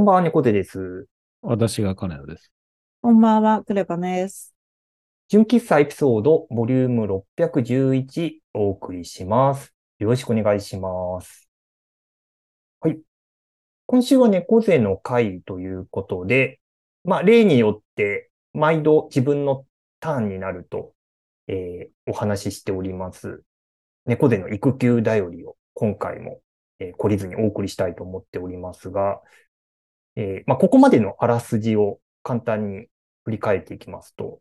こんばんは、猫背です。私が金谷です。こんばんは、クレパです。純喫茶エピソード、ボリューム611お送りします。よろしくお願いします。はい。今週は猫背の会ということで、まあ、例によって、毎度自分のターンになると、えーお話ししております。猫背の育休だよりを今回も、えー懲りずにお送りしたいと思っておりますが、えーまあ、ここまでのあらすじを簡単に振り返っていきますと、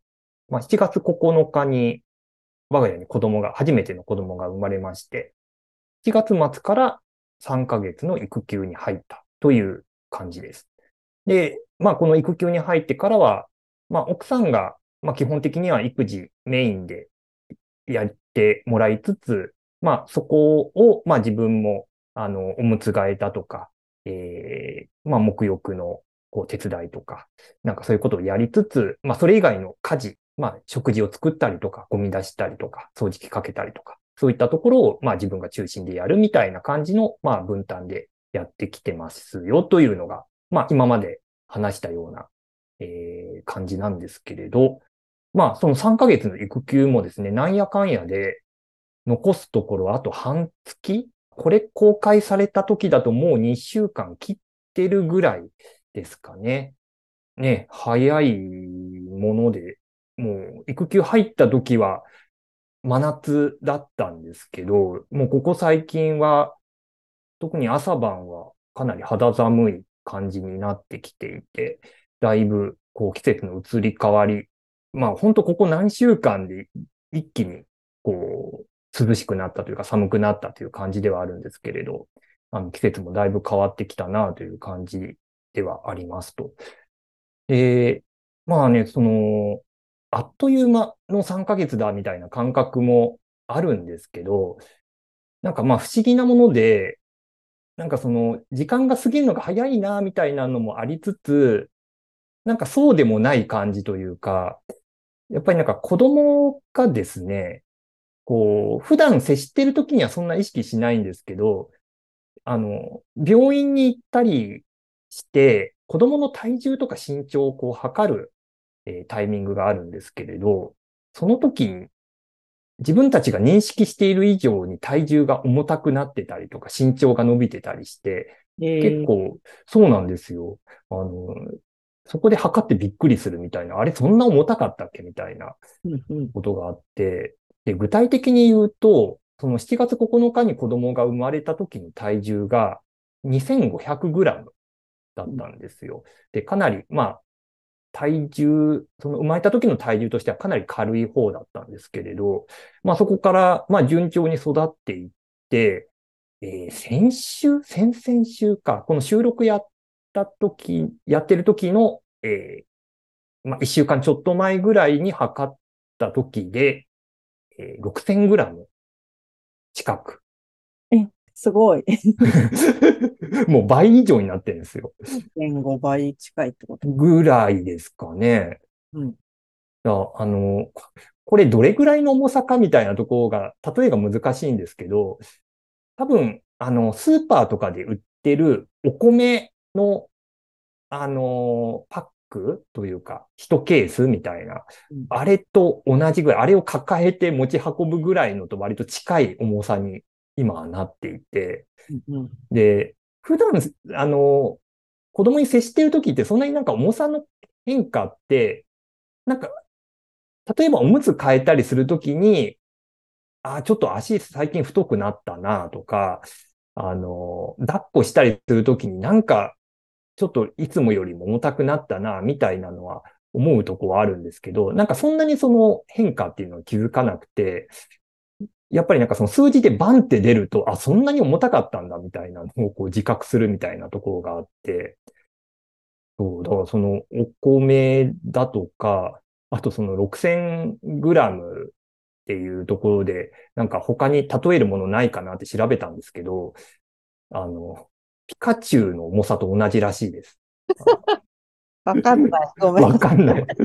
まあ、7月9日に我が家に子供が、初めての子供が生まれまして、7月末から3ヶ月の育休に入ったという感じです。で、まあ、この育休に入ってからは、まあ、奥さんが、まあ、基本的には育児メインでやってもらいつつ、まあ、そこを、まあ、自分も、あの、おむつ替えだとか、えー、まあ、沐浴の、こう、手伝いとか、なんかそういうことをやりつつ、まあ、それ以外の家事、まあ、食事を作ったりとか、ゴミ出したりとか、掃除機かけたりとか、そういったところを、まあ、自分が中心でやるみたいな感じの、まあ、分担でやってきてますよというのが、まあ、今まで話したような、えー、感じなんですけれど、まあ、その3ヶ月の育休もですね、なんやかんやで、残すところあと半月これ公開された時だともう2週間切ってるぐらいですかね。ね、早いもので、もう育休入った時は真夏だったんですけど、もうここ最近は特に朝晩はかなり肌寒い感じになってきていて、だいぶこう季節の移り変わり、まあ本当ここ何週間で一気にこう涼しくなったというか寒くなったという感じではあるんですけれど、あの季節もだいぶ変わってきたなという感じではありますと。えー、まあね、その、あっという間の3ヶ月だみたいな感覚もあるんですけど、なんかまあ不思議なもので、なんかその時間が過ぎるのが早いなみたいなのもありつつ、なんかそうでもない感じというか、やっぱりなんか子供がですね、こう、普段接してる時にはそんな意識しないんですけど、あの、病院に行ったりして、子供の体重とか身長をこう測る、えータイミングがあるんですけれど、その時に自分たちが認識している以上に体重が重たくなってたりとか身長が伸びてたりして、結構そうなんですよ。あの、そこで測ってびっくりするみたいな、あれそんな重たかったっけみたいなことがあって、で、具体的に言うと、その7月9日に子供が生まれた時の体重が2500グラムだったんですよ。で、かなり、まあ、体重、その生まれた時の体重としてはかなり軽い方だったんですけれど、まあそこから、まあ順調に育っていって、えー先週、先々週か、この収録やった時、やってる時の、えーまあ一週間ちょっと前ぐらいに測った時で、えー6000グラム近く。すごい。もう倍以上になってるんですよ。1.5倍近いってこと？ぐらいですかね。うん。ああの、これどれぐらいの重さかみたいなところが、例えが難しいんですけど、多分、あの、スーパーとかで売ってるお米の、あの、パックというか、一ケースみたいな。うん、あれと同じぐらい、あれを抱えて持ち運ぶぐらいのと割と近い重さに今はなっていて、うんで、普段、あの、子供に接しているときってそんなになんか重さの変化って、なんか、例えばおむつ変えたりするときに、あ、ちょっと足最近太くなったなとか、あの、抱っこしたりするときになんか、ちょっといつもよりも重たくなったな、みたいなのは思うとこはあるんですけど、なんかそんなにその変化っていうのは気づかなくて、やっぱりなんかその数字でバンって出ると、あ、そんなに重たかったんだみたいなのをこう自覚するみたいなところがあって、そう、だからそのお米だとか、あとその6000グラムっていうところで、なんか他に例えるものないかなって調べたんですけど、あの、ピカチュウの重さと同じらしいです。わかんない。ごめん。わかんない。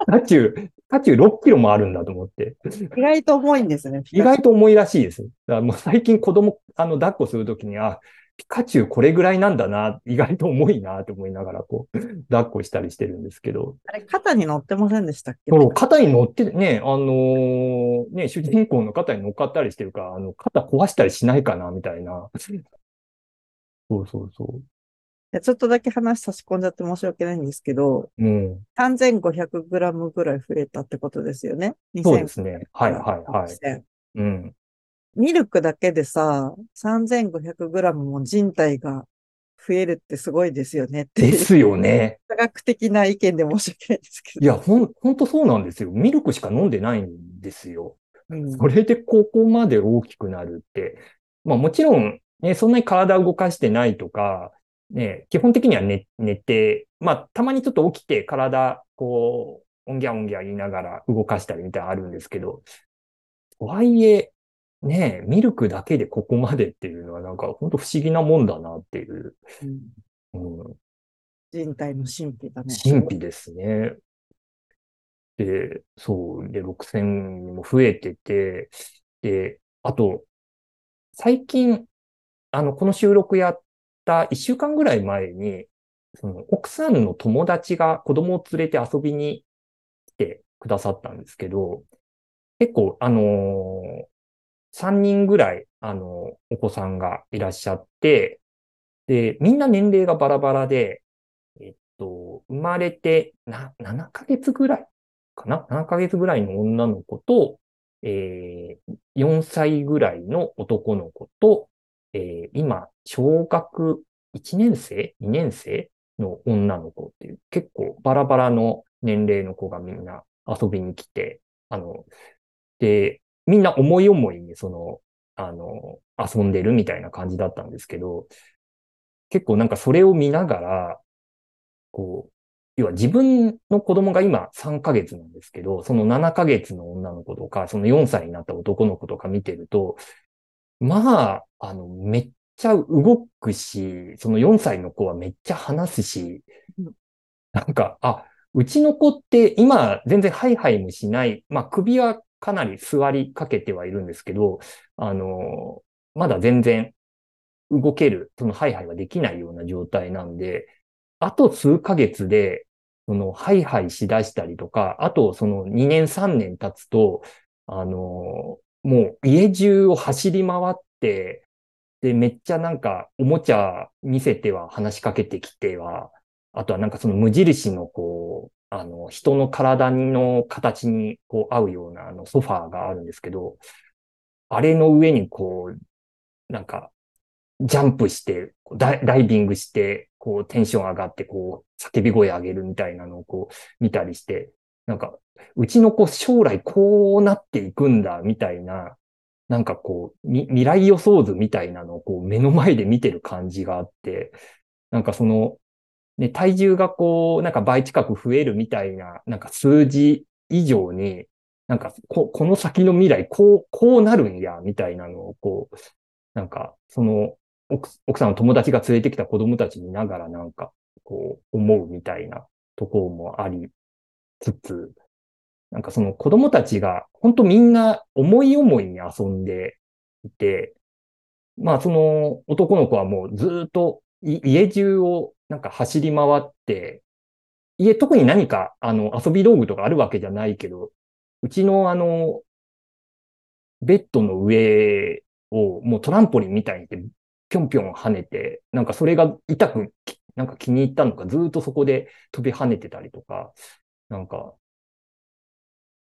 ピカチュウ、ピカチュウ6キロもあるんだと思って。意外と重いんですね。意外と重いらしいです。だもう最近子供、あの、抱っこするときに、あ、ピカチュウこれぐらいなんだな、意外と重いなって思いながら、こう、抱っこしたりしてるんですけど。あれ、肩に乗ってませんでしたっけ？そう、肩に乗ってね、あのーね、主人公の肩に乗っかったりしてるから、あの、肩壊したりしないかな、みたいな。そうそうそいやちょっとだけ話差し込んじゃって申し訳ないんですけど、う。うん。3500g ぐらい増えたってことですよね？そうですね。はいはいはい。2000うん。ミルクだけでさ、3500g も人体が増えるってすごいですよねってですよね。科学的な意見で申し訳ないですけど。いや、ほん、ほんとそうなんですよ。ミルクしか飲んでないんですよ。うんそれでここまで大きくなるって。まあもちろん、ね、そんなに体を動かしてないとか、ね、基本的には寝、寝て、まあたまにちょっと起きて体、こう、おんぎゃおんぎゃ言いながら動かしたりみたいなのあるんですけど、とはいえ、ね、ミルクだけでここまでっていうのはなんか本当不思議なもんだなっていう、うんうん、人体の神秘だね。神秘ですね。で、そう、で、6000にも増えてて、で、あと、最近、あの、この収録やった1週間ぐらい前に、その、奥さんの友達が子供を連れて遊びに来てくださったんですけど、結構、あのー、3人ぐらい、あの、お子さんがいらっしゃって、で、みんな年齢がバラバラで、えっと、生まれてな、7ヶ月ぐらいかな ?7 ヶ月ぐらいの女の子と、えー、4歳ぐらいの男の子と、えー、今、小学1年生 ?2 年生の女の子っていう、結構バラバラの年齢の子がみんな遊びに来て、あの、で、みんな思い思いにその、あの、遊んでるみたいな感じだったんですけど、結構なんかそれを見ながら、こう、要は自分の子供が今3ヶ月なんですけど、その7ヶ月の女の子とか、その4歳になった男の子とか見てると、まあ、あの、めっちゃ動くし、その4歳の子はめっちゃ話すしうん、なんか、あ、うちの子って今全然ハイハイもしない。まあ首はかなり座りかけてはいるんですけど、あの、まだ全然動ける、そのハイハイはできないような状態なんで、あと数ヶ月で、そのハイハイしだしたりとか、あとその2年3年経つと、あの、もう家中を走り回って、で、めっちゃなんかおもちゃ見せては話しかけてきては、あとはなんかその無印のこう、あの、人の体の形にこう合うようなあのソファーがあるんですけど、あれの上にこう、なんか、ジャンプして、ダイビングして、こうテンション上がって、こう叫び声上げるみたいなのをこう見たりして、なんか、うちの子将来こうなっていくんだ、みたいな、なんかこう、未来予想図みたいなのをこう目の前で見てる感じがあって、なんかその、ね、体重がこう、なんか倍近く増えるみたいな、なんか数字以上に、なんかこ、この先の未来、こう、こうなるんや、みたいなのをこう、なんか、その、奥奥さんの友達が連れてきた子供たち見ながらなんか、こう、思うみたいなところもありつつ、なんかその子供たちが、本当みんな思い思いに遊んでいて、まあその男の子はもうずっと家中をなんか走り回って、家特に何かあの遊び道具とかあるわけじゃないけど、うちのあの、ベッドの上をもうトランポリンみたいにしてぴょんぴょん跳ねて、なんかそれが痛く、なんか気に入ったのかずっとそこで飛び跳ねてたりとか、なんか、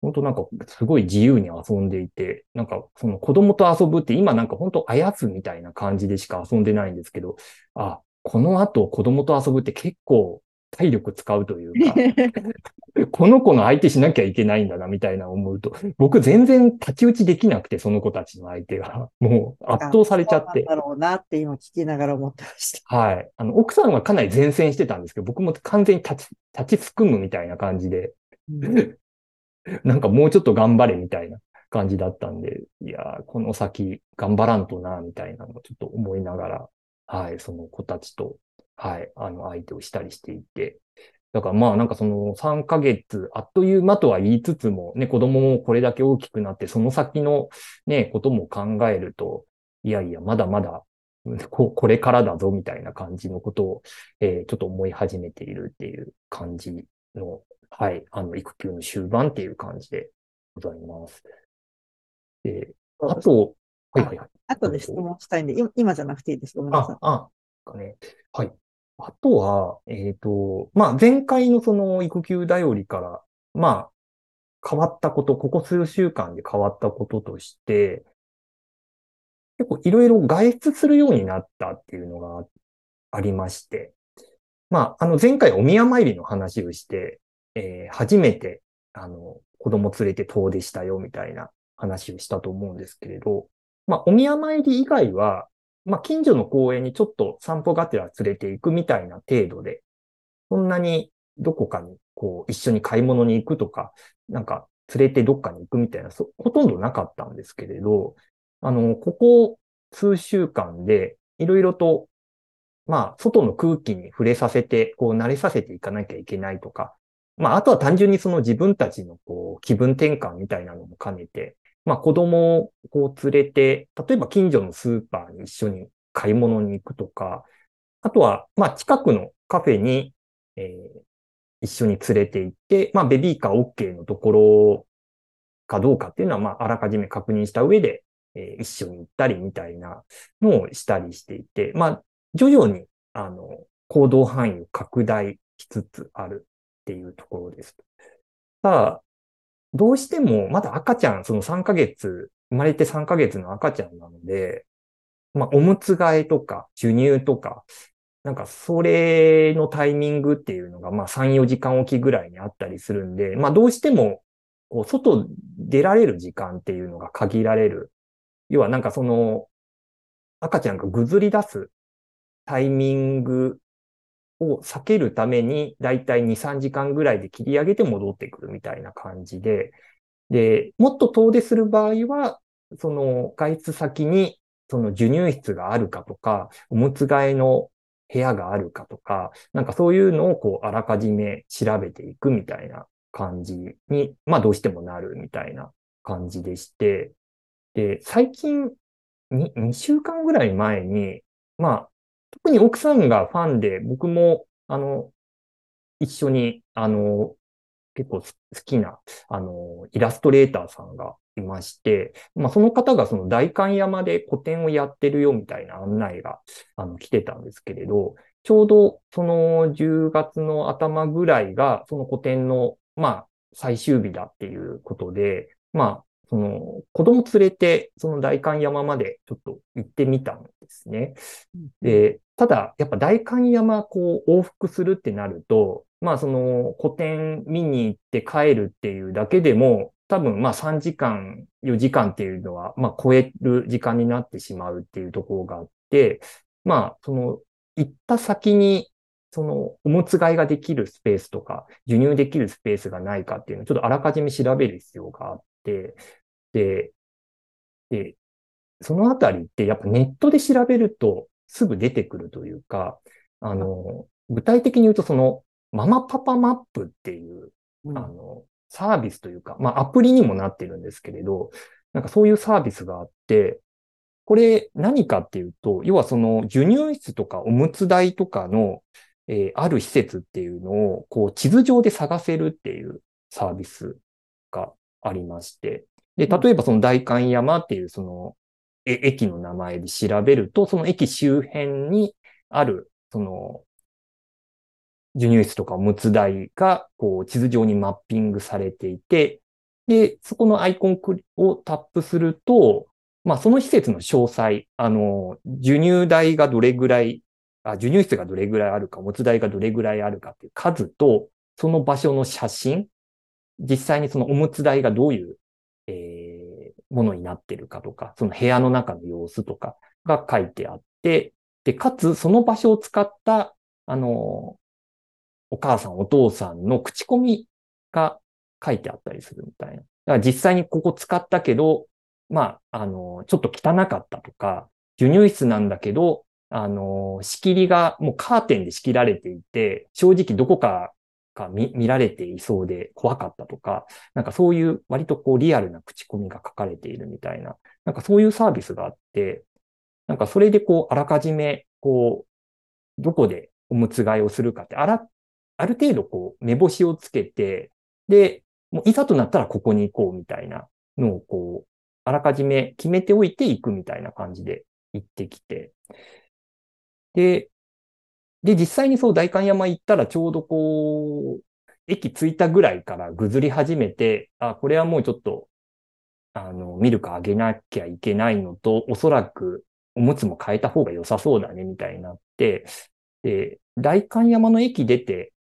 本当なんかすごい自由に遊んでいて、なんかその子供と遊ぶって今なんか本当あやつみたいな感じでしか遊んでないんですけど、あ、この後子供と遊ぶって結構体力使うというか、この子の相手しなきゃいけないんだなみたいな思うと、僕全然太刀打ちできなくて、その子たちの相手が。もう圧倒されちゃって。だろうなって今聞きながら思ってました。はい。あの、奥さんはかなり前線してたんですけど、僕も完全に立ち、立ちすくむみたいな感じで、うん なんかもうちょっと頑張れみたいな感じだったんで、いやー、この先頑張らんとな、みたいなのをちょっと思いながら、はい、その子たちと、はい、あの、相手をしたりしていて、だからまあなんかその3ヶ月、あっという間とは言いつつも、ね、子供もこれだけ大きくなって、その先のね、ことも考えると、いやいや、まだまだここれからだぞみたいな感じのことを、えーちょっと思い始めているっていう感じの、はい、あの、育休の終盤っていう感じでございます。で、あと、はいはいはい。後で質問したいんで、今今じゃなくていいです。ごめんなさいあ、。あ、かね。はい。あとは、えっと、まあ、前回のその育休だよりから、まあ、変わったこと、ここ数週間で変わったこととして、結構いろいろ外出するようになったっていうのがありまして、まあ、あの、前回お宮参りの話をして、えー初めて、あの、子供連れて遠出したよみたいな話をしたと思うんですけれど、まあ、お宮参り以外は、まあ、近所の公園にちょっと散歩がてら連れて行くみたいな程度で、そんなにどこかにこう一緒に買い物に行くとか、なんか連れてどっかに行くみたいな、そほとんどなかったんですけれど、あの、ここ数週間でいろいろと、まあ、外の空気に触れさせて、こう慣れさせていかなきゃいけないとか、まあ、あとは単純にその自分たちのこう気分転換みたいなのも兼ねて、まあ子供をこう連れて、例えば近所のスーパーに一緒に買い物に行くとか、あとはまあ近くのカフェに、えー一緒に連れて行って、まあベビーカー OK のところかどうかっていうのはまああらかじめ確認した上で、えー一緒に行ったりみたいなのをしたりしていて、まあ徐々にあの行動範囲を拡大しつつあるっていうところです。ただ、どうしても、まだ赤ちゃん、その3ヶ月、生まれて3ヶ月の赤ちゃんなので、まあ、おむつ替えとか、授乳とか、なんか、それのタイミングっていうのが、まあ、3、4時間おきぐらいにあったりするんで、まあ、どうしても、こう、外出られる時間っていうのが限られる。要は、なんかその、赤ちゃんがぐずり出すタイミングを避けるために、だいたい2、3時間ぐらいで切り上げて戻ってくるみたいな感じで、で、もっと遠出する場合は、その外出先にその授乳室があるかとか、おむつ替えの部屋があるかとか、なんかそういうのをこうあらかじめ調べていくみたいな感じに、まあどうしてもなるみたいな感じでして、で、最近に2週間ぐらい前に、まあ特に奥さんがファンで、僕も、あの、一緒に、あの、結構好きな、あの、イラストレーターさんがいまして、まあ、その方がその代官山で個展をやってるよみたいな案内が、あの、来てたんですけれど、ちょうどその10月の頭ぐらいが、その個展の、まあ、最終日だっていうことで、まあ、その、子供連れて、その代官山までちょっと行ってみたんですね。で、ただ、やっぱ代官山こう往復するってなると、まあその古典見に行って帰るっていうだけでも、多分まあ3時間、4時間っていうのは、まあ超える時間になってしまうっていうところがあって、まあその行った先に、そのおむつ替えができるスペースとか、授乳できるスペースがないかっていうのをちょっとあらかじめ調べる必要があって、で、で、そのあたりってやっぱネットで調べるとすぐ出てくるというか、あの、具体的に言うとそのママパパマップっていう、うん。あの、サービスというか、まあアプリにもなってるんですけれど、なんかそういうサービスがあって、これ何かっていうと、要はその授乳室とかおむつ台とかの、えーある施設っていうのを、こう地図上で探せるっていうサービスがありまして、で、例えばその代官山っていうその、え駅の名前で調べると、その駅周辺にある、その、授乳室とかおむつ台が、こう、地図上にマッピングされていて、で、そこのアイコンをタップすると、まあ、その施設の詳細、あの、授乳台がどれぐらい、あ、授乳室がどれぐらいあるか、おむつ台がどれぐらいあるかっていう数と、その場所の写真、実際にそのおむつ台がどういう、えーものになってるかとか、その部屋の中の様子とかが書いてあって、で、かつその場所を使った、あの、お母さん、お父さんの口コミが書いてあったりするみたいな。だから実際にここ使ったけど、まあ、あの、ちょっと汚かったとか、授乳室なんだけど、あの、仕切りがもうカーテンで仕切られていて、正直どこかが見見られていそうで怖かったとか、なんかそういう割とこうリアルな口コミが書かれているみたいな、なんかそういうサービスがあって、なんかそれでこう、あらかじめ、こう、どこでおむつ替えをするかって、あら、ある程度こう、目星をつけて、で、もういざとなったらここに行こうみたいなのをこう、あらかじめ決めておいていくみたいな感じで行ってきて。で、で、実際にそう代官山行ったらちょうどこう、駅着いたぐらいからぐずり始めて、あ、これはもうちょっと、あの、ミルクあげなきゃいけないのと、おそらくおむつも変えた方が良さそうだね、みたいになって、で、代官山の駅出て、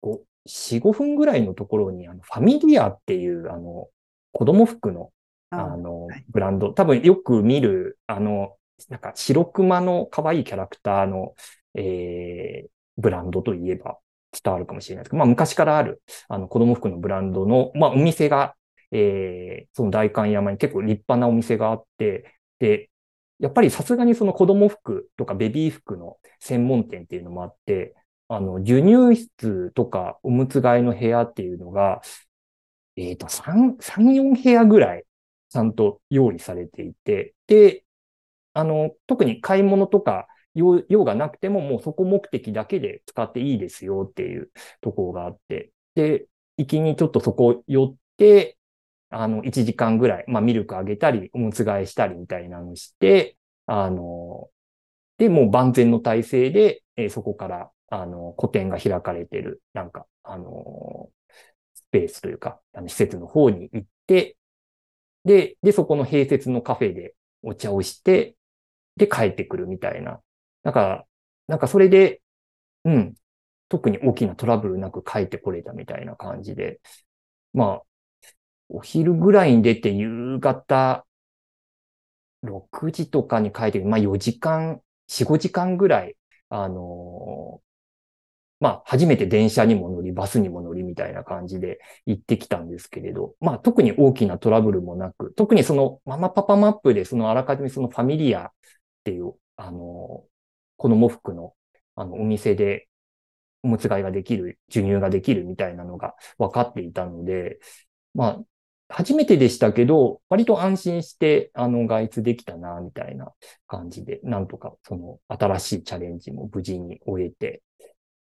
こう、4、5分ぐらいのところに、あの、ファミリアっていう、あの、子供服の、あの、ブランド、多分よく見る、あの、なんか白熊の可愛いキャラクターの、えー、ブランドといえば伝わるかもしれないですけど、まあ昔からある、あの子供服のブランドの、まあお店が、えー、その代官山に結構立派なお店があって、で、やっぱりさすがにその子供服とかベビー服の専門店っていうのもあって、あの、授乳室とかおむつ替えの部屋っていうのが、えっ、ー、と、3、3、4部屋ぐらいちゃんと用意されていて、で、あの、特に買い物とか用用がなくてももうそこ目的だけで使っていいですよっていうところがあって、で、行きにちょっとそこ寄って、あの、1時間ぐらい、まあ、ミルクあげたり、おむつ替えしたりみたいなのして、あの、で、もう万全の体制で、えー、そこから、あの、個展が開かれてる、なんか、あの、スペースというか、あの、施設の方に行って、で、で、そこの併設のカフェでお茶をして、で、帰ってくるみたいな。なんか、なんかそれで、うん、特に大きなトラブルなく帰ってこれたみたいな感じで、まあ、お昼ぐらいに出て夕方6時とかに帰ってまあ4時間、4、5時間ぐらい、あのー、まあ初めて電車にも乗り、バスにも乗りみたいな感じで行ってきたんですけれど、まあ特に大きなトラブルもなく、特にそのママパパマップでそのあらかじめそのファミリアっていう、あのー、子供服の、あの、お店でおむつ替えができる、授乳ができるみたいなのが分かっていたので、まあ、初めてでしたけど、割と安心して、あの、外出できたな、みたいな感じで、なんとか、その、新しいチャレンジも無事に終えて、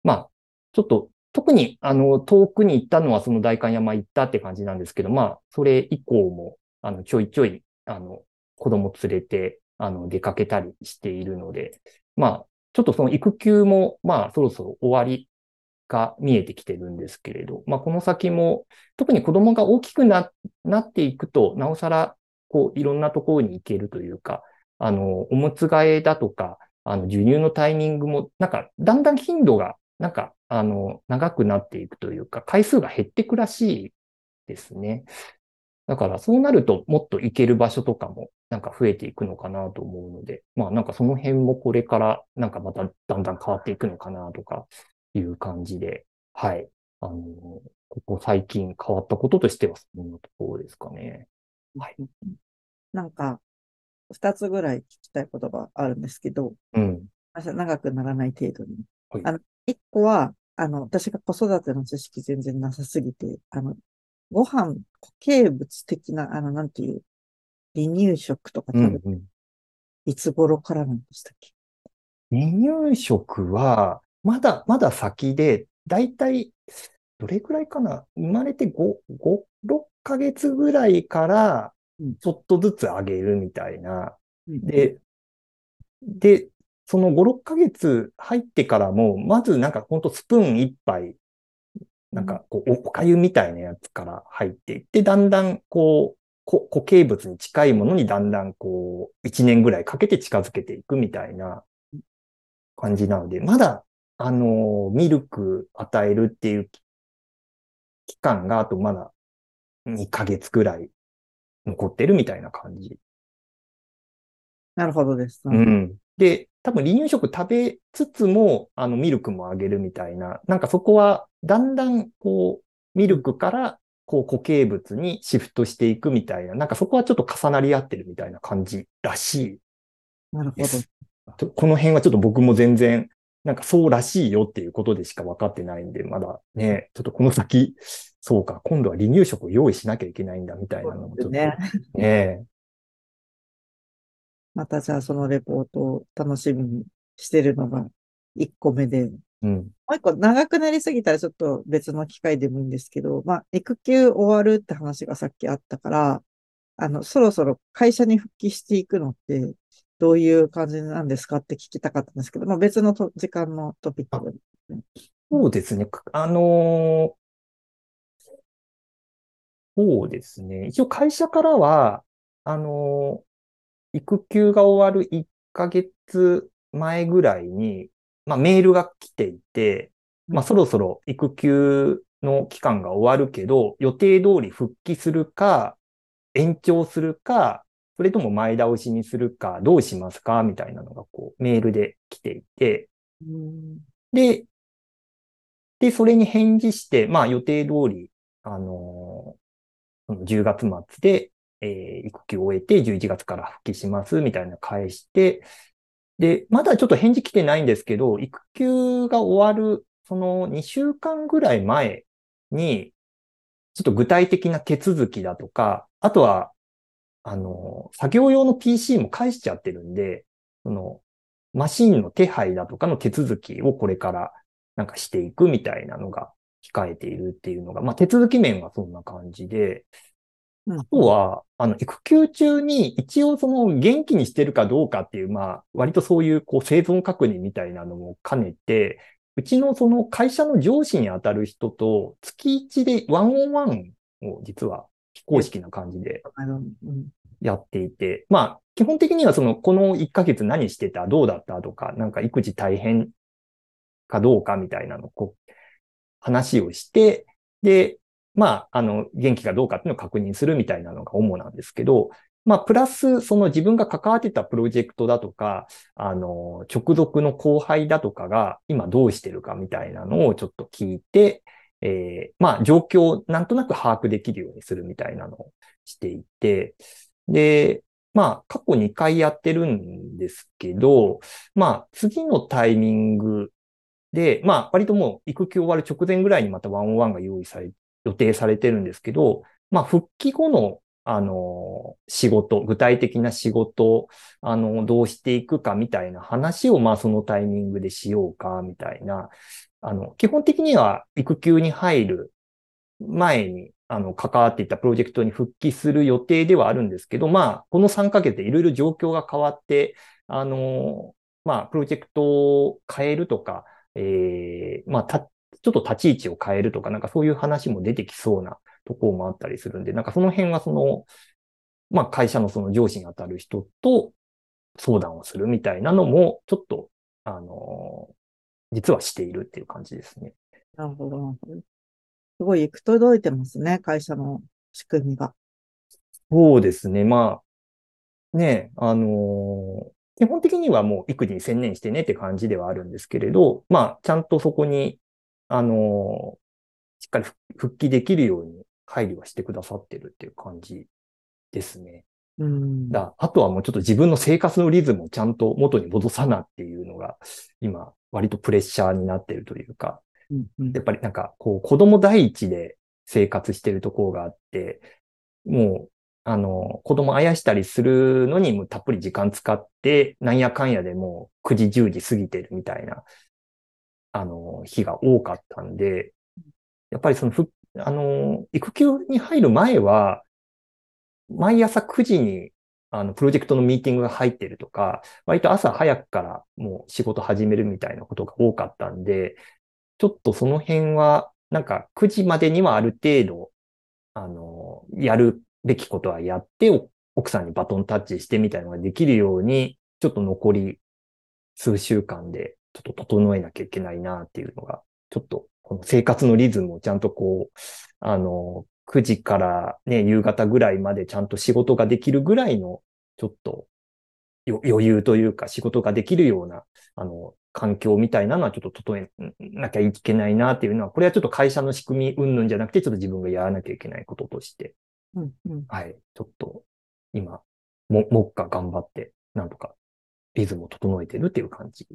まあ、ちょっと、特に、あの、遠くに行ったのは、その代官山行ったって感じなんですけど、まあ、それ以降も、あの、ちょいちょい、あの、子供連れて、あの、出かけたりしているので、まあ、ちょっとその育休も、まあ、そろそろ終わりが見えてきてるんですけれど、まあ、この先も、特に子供が大きくななっていくと、なおさら、こう、いろんなところに行けるというか、あの、おむつ替えだとか、あの、授乳のタイミングも、なんか、だんだん頻度が、なんか、あの、長くなっていくというか、回数が減っていくらしいですね。だからそうなるともっと行ける場所とかもなんか増えていくのかなと思うので、まあなんかその辺もこれからなんかまただんだん変わっていくのかなとかいう感じで、はい。あの、ここ最近変わったこととしてはそんなところですかね。はい。なんか、二つぐらい聞きたいことがあるんですけど、うん。長くならない程度に。はい、あの、一個は、あの、私が子育ての知識全然なさすぎて、あの、ご飯、固形物的な、あの、なんていう、離乳食とか食べる、うんうん、いつ頃からなんでしたっけ？離乳食は、まだ、まだ先で、だいたい、どれくらいかな？生まれて5、5、6ヶ月ぐらいから、ちょっとずつあげるみたいな。うん、で、で、その5、6ヶ月入ってからも、まずなんかほんとスプーン1杯なんか、こう、おかゆみたいなやつから入っていって、だんだん、こう、固形物に近いものにだんだん、こう、一年ぐらいかけて近づけていくみたいな感じなので、まだ、あの、ミルク与えるっていう期間が、あとまだ2ヶ月ぐらい残ってるみたいな感じ。なるほどです。うん。で、多分離乳食食べつつも、あの、ミルクもあげるみたいな、なんかそこは、だんだん、こう、ミルクから、こう、固形物にシフトしていくみたいな、なんかそこはちょっと重なり合ってるみたいな感じらしい。なるほど。この辺はちょっと僕も全然、なんかそうらしいよっていうことでしか分かってないんで、まだね、ちょっとこの先、そうか、今度は離乳食を用意しなきゃいけないんだみたいなのもちょっとね、ねまたじゃあそのレポートを楽しみにしてるのが1個目で、うん。もう一個長くなりすぎたらちょっと別の機会でもいいんですけど、まあ、育休終わるって話がさっきあったから、あの、そろそろ会社に復帰していくのって、どういう感じなんですかって聞きたかったんですけど、まあ別のと時間のトピックで。そうですね。かあのーそうですね。一応会社からは、あのー育休が終わる1ヶ月前ぐらいに、まあメールが来ていて、まあそろそろ育休の期間が終わるけど、予定通り復帰するか、延長するか、それとも前倒しにするか、どうしますかみたいなのがこうメールで来ていて、うん。で、で、それに返事して、まあ予定通り、あのーその10月末で、えー育休を終えて11月から復帰しますみたいな返して、で、まだちょっと返事来てないんですけど、育休が終わる、その2週間ぐらい前に、ちょっと具体的な手続きだとか、あとは、あの、作業用の PC も返しちゃってるんで、その、マシンの手配だとかの手続きをこれからなんかしていくみたいなのが控えているっていうのが、まあ手続き面はそんな感じで、あとは、あの、育休中に一応その元気にしてるかどうかっていう、まあ割とそういうこう生存確認みたいなのも兼ねて、うちのその会社の上司に当たる人と月1でワンオンワンを実は非公式な感じでやっていて、まあ、基本的にはその、この1ヶ月何してた？どうだった？とか、なんか育児大変かどうかみたいなのをこう、話をして、で、まあ、あの、元気かどうかっていうのを確認するみたいなのが主なんですけど、まあ、プラス、その自分が関わってたプロジェクトだとか、あの、直属の後輩だとかが今どうしてるかみたいなのをちょっと聞いて、えーまあ、状況をなんとなく把握できるようにするみたいなのをしていて、で、まあ、過去2回やってるんですけど、まあ、次のタイミングで、まあ、割ともう育休終わる直前ぐらいにまたワンオンワンが用意され、予定されてるんですけど、まあ、復帰後の、あの、仕事、具体的な仕事、あの、どうしていくかみたいな話を、まあ、そのタイミングでしようか、みたいな、あの、基本的には育休に入る前に、あの、関わっていたプロジェクトに復帰する予定ではあるんですけど、まあ、この3ヶ月でいろいろ状況が変わって、あの、まあ、プロジェクトを変えるとか、えーまあ、ちょっと立ち位置を変えるとか、なんかそういう話も出てきそうなところもあったりするんで、なんかその辺はその、まあ、会社のその上司に当たる人と相談をするみたいなのも、ちょっと、あの、実はしているっていう感じですね。なるほど。なるほどすごい行く届いてますね、会社の仕組みが。そうですね。まあ、ね、あの基本的にはもう育児に専念してねって感じではあるんですけれど、まあ、ちゃんとそこに、あのしっかり復復帰できるように配慮はしてくださってるっていう感じですね。うん。だあとはもうちょっと自分の生活のリズムをちゃんと元に戻さなっていうのが、今、割とプレッシャーになってるというか、うんうんやっぱりなんか、こう、子供第一で生活してるところがあって、もう、あの、子供あやしたりするのにもうたっぷり時間使って、なんやかんやでもう9時、10時過ぎてるみたいな、あの、日が多かったんで、やっぱりその、あの、育休に入る前は、毎朝9時に、あの、プロジェクトのミーティングが入ってるとか、割と朝早くからもう仕事始めるみたいなことが多かったんで、ちょっとその辺は、なんか9時までにはある程度、あの、やるべきことはやって、奥さんにバトンタッチしてみたいなのができるように、ちょっと残り数週間でちょっと整えなきゃいけないなっていうのが、ちょっとこの生活のリズムをちゃんとこう、あの、9時からね、夕方ぐらいまでちゃんと仕事ができるぐらいの、ちょっとよ余裕というか仕事ができるような、あの、環境みたいなのはちょっと整えなきゃいけないなっていうのは、これはちょっと会社の仕組み云々じゃなくて、ちょっと自分がやらなきゃいけないこととして、うんうん。はい、ちょっと今、も、もっか頑張って、なんとかリズムを整えてるっていう感じ。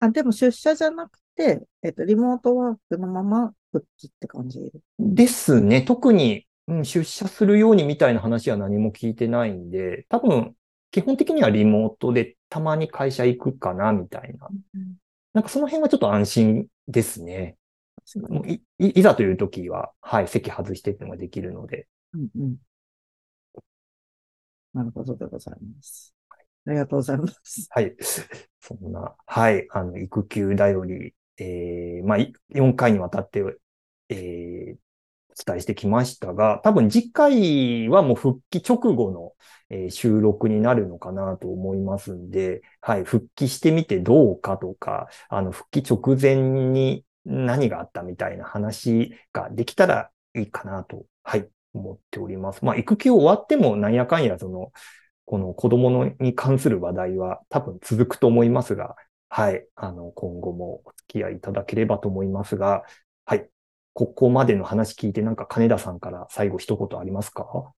あ、でも出社じゃなくて、えっと、リモートワークのまま復帰って感じ？ですね。特に、うん、出社するようにみたいな話は何も聞いてないんで、多分、基本的にはリモートでたまに会社行くかな、みたいな。なんかその辺はちょっと安心ですね。もういいいざという時は、はい、席外してっていうのができるので。うんうん。なるほどでございます。ありがとうございます。はい。そんな、はい、あの、育休だより、えー、まあ、4回にわたって、えー、お伝えしてきましたが、多分次回はもう復帰直後の、えー収録になるのかなと思いますんで、はい、復帰してみてどうかとか、あの、復帰直前に何があったみたいな話ができたらいいかなと、はい、思っております。まあ、育休終わってもなんやかんや、その、この子供のに関する話題は多分続くと思いますが、はい。あの、今後もお付き合いいただければと思いますが、はい。ここまでの話聞いて、なんか金田さんから最後一言ありますか？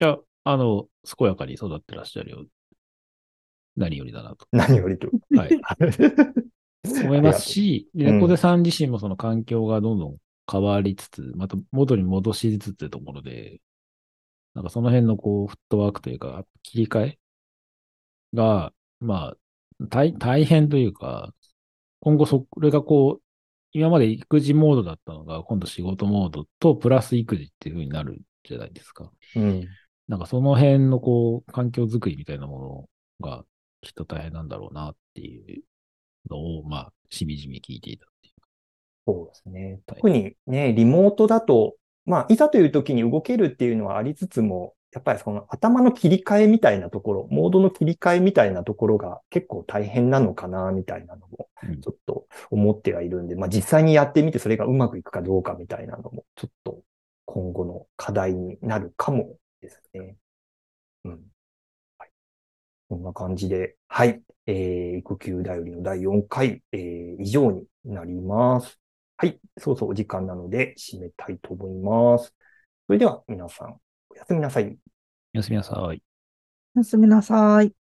いや、あの、健やかに育ってらっしゃるよう。何よりだなと。何よりと。はい。思いますし、猫背さん自身もその環境がどんどん変わりつつ、また元に戻しつつってところで、なんかその辺のこう、フットワークというか、切り替えが、まあ、大、大変というか、今後それがこう、今まで育児モードだったのが、今度仕事モードとプラス育児っていう風になるじゃないですか。うん。なんかその辺のこう、環境づくりみたいなものがきっと大変なんだろうなっていうのを、まあ、しみじみ聞いていたっていう。そうですね。特にね、リモートだと、まあ、いざという時に動けるっていうのはありつつも、やっぱりその頭の切り替えみたいなところ、モードの切り替えみたいなところが結構大変なのかな、みたいなのもうんちょっと思ってはいるんで、まあ実際にやってみてそれがうまくいくかどうかみたいなのも、ちょっと今後の課題になるかもですね。うん。はい。こんな感じで、はい。えー、育休だよりの第4回、えー、以上になります。はい。そうそうお時間なので締めたいと思います。それでは皆さん、おやすみなさい。おやすみなさい。おやすみなさい。